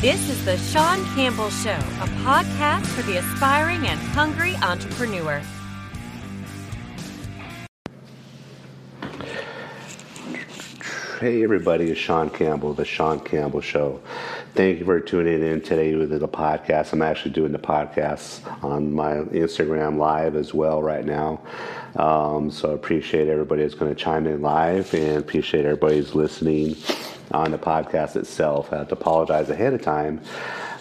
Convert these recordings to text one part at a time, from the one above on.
This is the Shawn Campbell Show, a podcast for the aspiring and hungry entrepreneur. Hey everybody, it's Shawn Campbell, the Shawn Campbell Show. Thank you for tuning in today with the podcast. I'm actually doing the podcast on my Instagram live as well right now. Um, so I appreciate everybody that's going to chime in live and appreciate everybody who's listening on the podcast itself. I have to apologize ahead of time.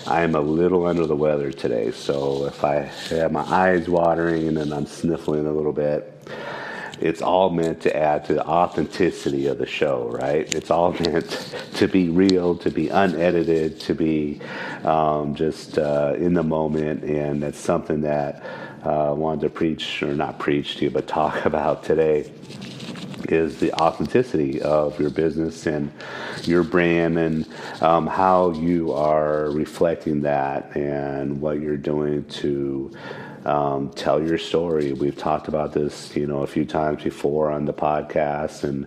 I am a little under the weather today, so if I have my eyes watering and then I'm sniffling a little bit, it's all meant to add to the authenticity of the show, right? It's all meant to be real, to be unedited, to be um, just uh, in the moment, and that's something that uh, I wanted to preach, or not preach to you, but talk about today is the authenticity of your business and your brand and um, how you are reflecting that and what you're doing to um, tell your story. We've talked about this, you know, a few times before on the podcast, and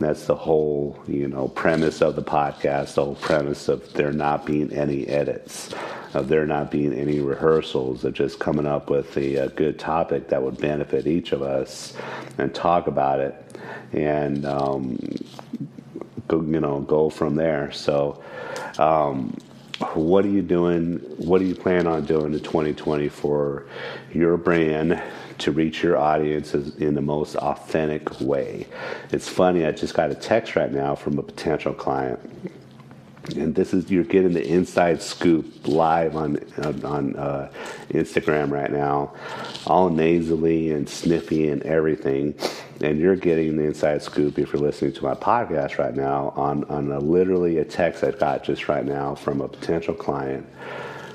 that's the whole, you know, premise of the podcast. The whole premise of there not being any edits, of there not being any rehearsals, of just coming up with a, a good topic that would benefit each of us, and talk about it, and um, go, you know, go from there. So. Um, what are you doing? What do you plan on doing in 2020 for your brand to reach your audiences in the most authentic way? It's funny, I just got a text right now from a potential client and this is you're getting the inside scoop live on on uh, Instagram right now, all nasally and sniffy and everything, and you're getting the inside scoop if you're listening to my podcast right now on on a, literally a text I got just right now from a potential client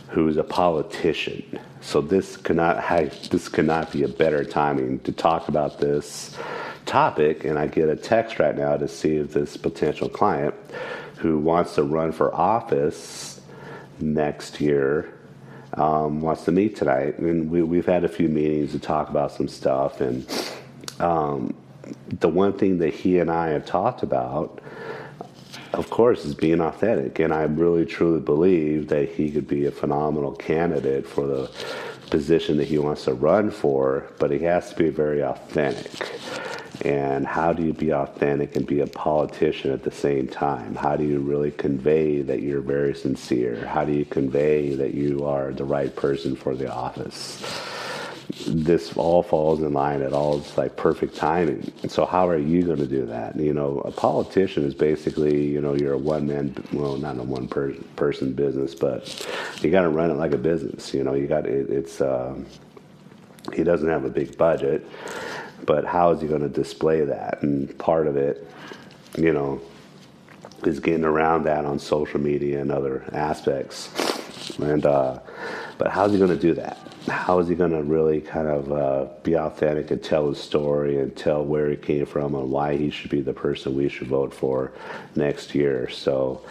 who's a politician. So this cannot this cannot be a better timing to talk about this topic, and I get a text right now to see if this potential client who wants to run for office next year um, wants to meet tonight. And we, have had a few meetings to talk about some stuff. And um, the one thing that he and I have talked about, of course, is being authentic. And I really truly believe that he could be a phenomenal candidate for the position that he wants to run for, but he has to be very authentic. And how do you be authentic and be a politician at the same time? How do you really convey that you're very sincere? How do you convey that you are the right person for the office? This all falls in line at all. It's like perfect timing. So how are you going to do that? You know, a politician is basically, you know, you're a one man, well, not a one per- person business, but you got to run it like a business. You know, you got it, it's. Uh, he doesn't have a big budget but how is he going to display that? And part of it, you know, is getting around that on social media and other aspects. And uh, but how's he going to do that? How is he going to really kind of uh, be authentic and tell his story and tell where he came from and why he should be the person we should vote for next year? So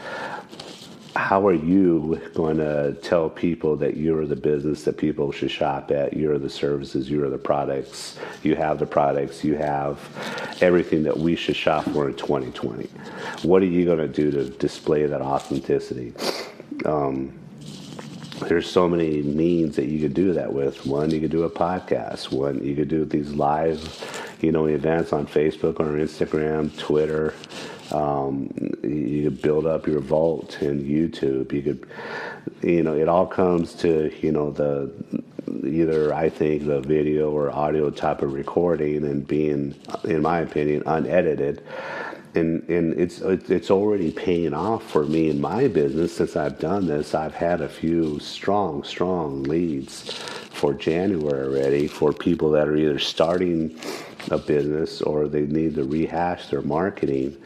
how are you going to tell people that you're the business that people should shop at? You're the services, you're the products, you have the products, you have everything that we should shop for in 2020. What are you going to do to display that authenticity? Um, there's so many means that you could do that with. One, you could do a podcast. One, you could do these live, you know, events on Facebook or Instagram, Twitter. Um, you could build up your vault in YouTube. You could, you know, it all comes to you know the either I think the video or audio type of recording and being, in my opinion, unedited. And, and it's it's already paying off for me in my business since I've done this. I've had a few strong, strong leads for January already for people that are either starting a business or they need to rehash their marketing.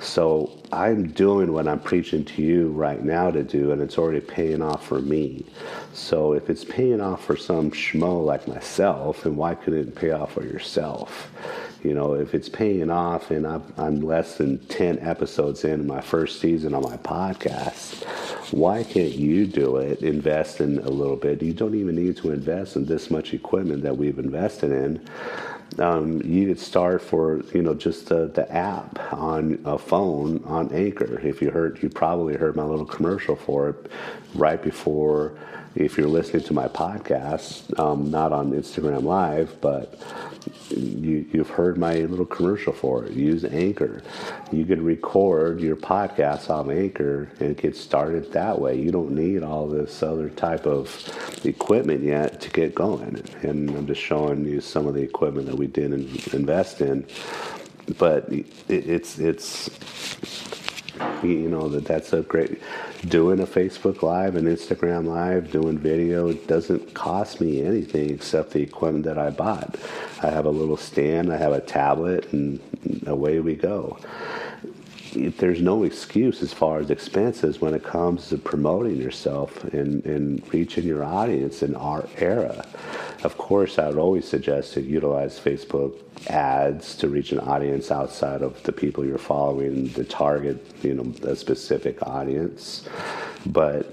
So I'm doing what I'm preaching to you right now to do, and it's already paying off for me. So if it's paying off for some schmo like myself, then why couldn't it pay off for yourself? You know, if it's paying off and I'm less than 10 episodes in my first season on my podcast, why can't you do it? Invest in a little bit. You don't even need to invest in this much equipment that we've invested in um, you could start for you know just the, the app on a phone on Anchor. If you heard, you probably heard my little commercial for it right before. If you're listening to my podcast, um, not on Instagram Live, but you, you've heard my little commercial for it. Use Anchor. You can record your podcast on Anchor and get started that way. You don't need all this other type of equipment yet to get going. And I'm just showing you some of the equipment that we did invest in. But it's it's you know that that's a great doing a Facebook Live and Instagram Live, doing video doesn't cost me anything except the equipment that I bought. I have a little stand, I have a tablet, and away we go. There's no excuse as far as expenses when it comes to promoting yourself and, and reaching your audience in our era. Of course, I would always suggest to utilize Facebook ads to reach an audience outside of the people you're following, the target, you know, a specific audience. But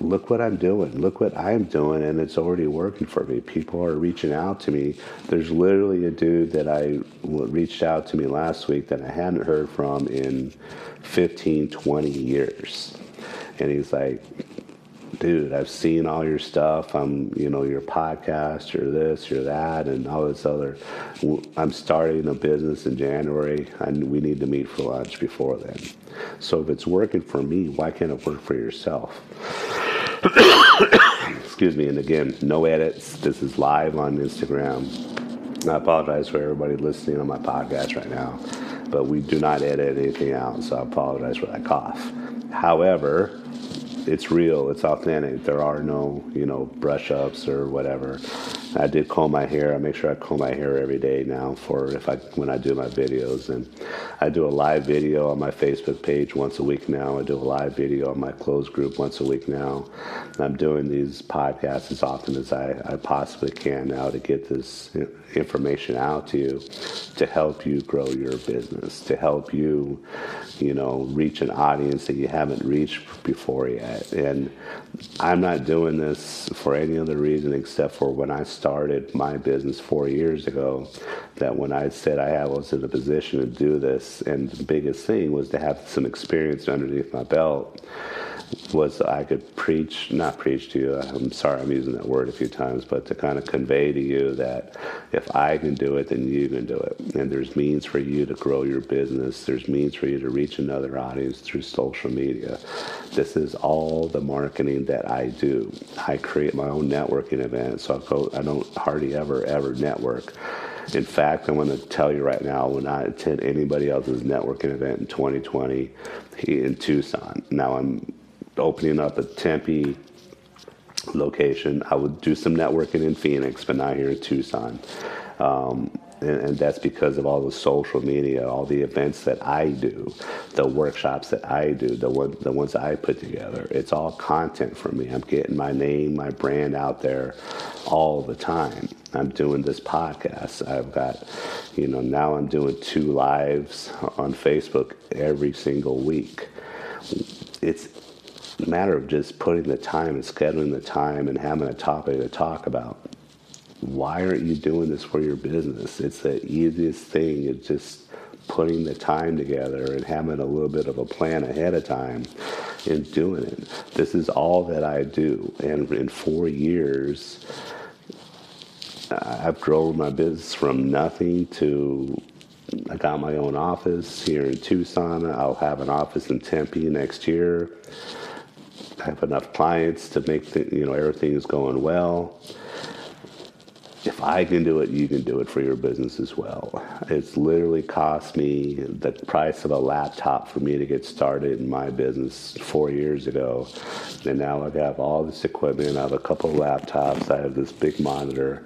look what I'm doing. Look what I'm doing, and it's already working for me. People are reaching out to me. There's literally a dude that I reached out to me last week that I hadn't heard from in 15, 20 years. And he's like, dude, I've seen all your stuff. I'm, you know, your podcast, or this, or that, and all this other. I'm starting a business in January, and we need to meet for lunch before then. So if it's working for me, why can't it work for yourself? Excuse me, and again, no edits. This is live on Instagram. I apologize for everybody listening on my podcast right now, but we do not edit anything out, so I apologize for that cough. However, it's real, it's authentic. There are no, you know, brush ups or whatever. I did comb my hair. I make sure I comb my hair every day now for if I when I do my videos. And I do a live video on my Facebook page once a week now. I do a live video on my closed group once a week now. I'm doing these podcasts as often as I, I possibly can now to get this information out to you to help you grow your business, to help you, you know, reach an audience that you haven't reached before yet. And I'm not doing this for any other reason except for when I started my business four years ago, that when I said I was in a position to do this, and the biggest thing was to have some experience underneath my belt was I could preach, not preach to you, I'm sorry I'm using that word a few times, but to kind of convey to you that if I can do it, then you can do it. And there's means for you to grow your business, there's means for you to reach another audience through social media. This is all the marketing that I do. I create my own networking events, so I, go, I don't hardly ever, ever network. In fact, I'm going to tell you right now, when I attend anybody else's networking event in 2020 in Tucson, now I'm opening up a Tempe location. I would do some networking in Phoenix, but not here in Tucson. Um, and, and, that's because of all the social media, all the events that I do, the workshops that I do, the one, the ones I put together. It's all content for me. I'm getting my name, my brand out there all the time. I'm doing this podcast. I've got, you know, now I'm doing two lives on Facebook every single week. It's a matter of just putting the time and scheduling the time and having a topic to talk about. Why aren't you doing this for your business? It's the easiest thing. It's just putting the time together and having a little bit of a plan ahead of time and doing it. This is all that I do. And in four years, I've grown my business from nothing to I got my own office here in Tucson. I'll have an office in Tempe next year have enough clients to make you know everything is going well. If I can do it, you can do it for your business as well. It's literally cost me the price of a laptop for me to get started in my business four years ago. And now I have all this equipment. I have a couple of laptops. I have this big monitor.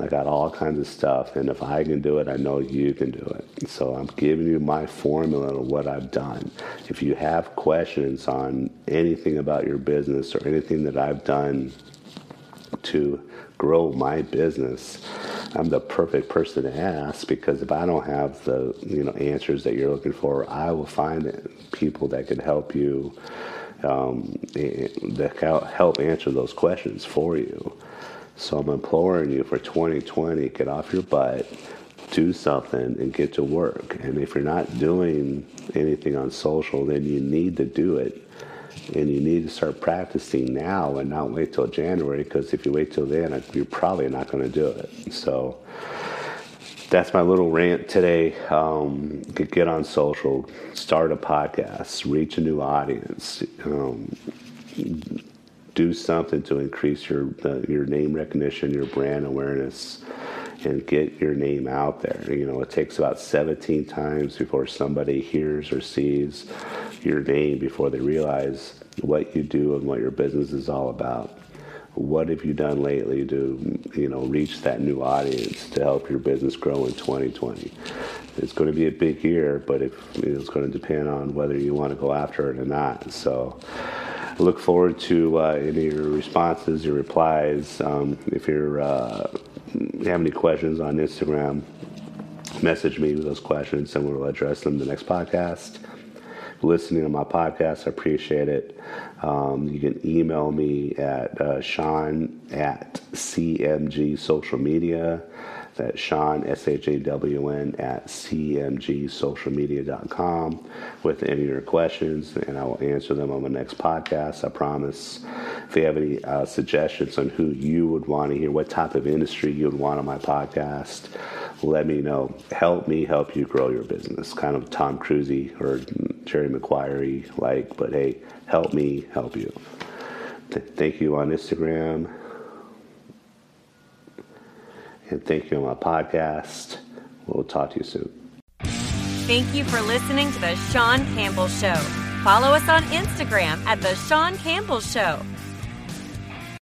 I got all kinds of stuff, and if I can do it, I know you can do it. So I'm giving you my formula of what I've done. If you have questions on anything about your business or anything that I've done to grow my business, I'm the perfect person to ask because if I don't have the you know answers that you're looking for, I will find people that can help you um, that help answer those questions for you. So I'm imploring you for 2020, get off your butt, do something, and get to work. And if you're not doing anything on social, then you need to do it. And you need to start practicing now and not wait till January because if you wait till then, you're probably not going to do it. So that's my little rant today. Um, get on social, start a podcast, reach a new audience. Um, do something to increase your uh, your name recognition, your brand awareness, and get your name out there. You know, it takes about 17 times before somebody hears or sees your name before they realize what you do and what your business is all about. What have you done lately to, you know, reach that new audience to help your business grow in 2020? It's going to be a big year, but it's going to depend on whether you want to go after it or not. So look forward to uh, any of your responses, your replies. Um, if you're uh, you have any questions on Instagram, message me with those questions and we'll address them in the next podcast. Listening to my podcast, I appreciate it. Um, you can email me at uh, Shawn at CMG Social Media. That's Shawn, S H A W N, at cmgsocialmedia.com with any of your questions, and I will answer them on the next podcast. I promise. If you have any uh, suggestions on who you would want to hear, what type of industry you would want on my podcast, let me know. Help me help you grow your business. Kind of Tom Cruise or Jerry Maguire like, but hey, help me help you. Thank you on Instagram and thank you on my podcast. We'll talk to you soon. Thank you for listening to The Shawn Campbell Show. Follow us on Instagram at The Shawn Campbell Show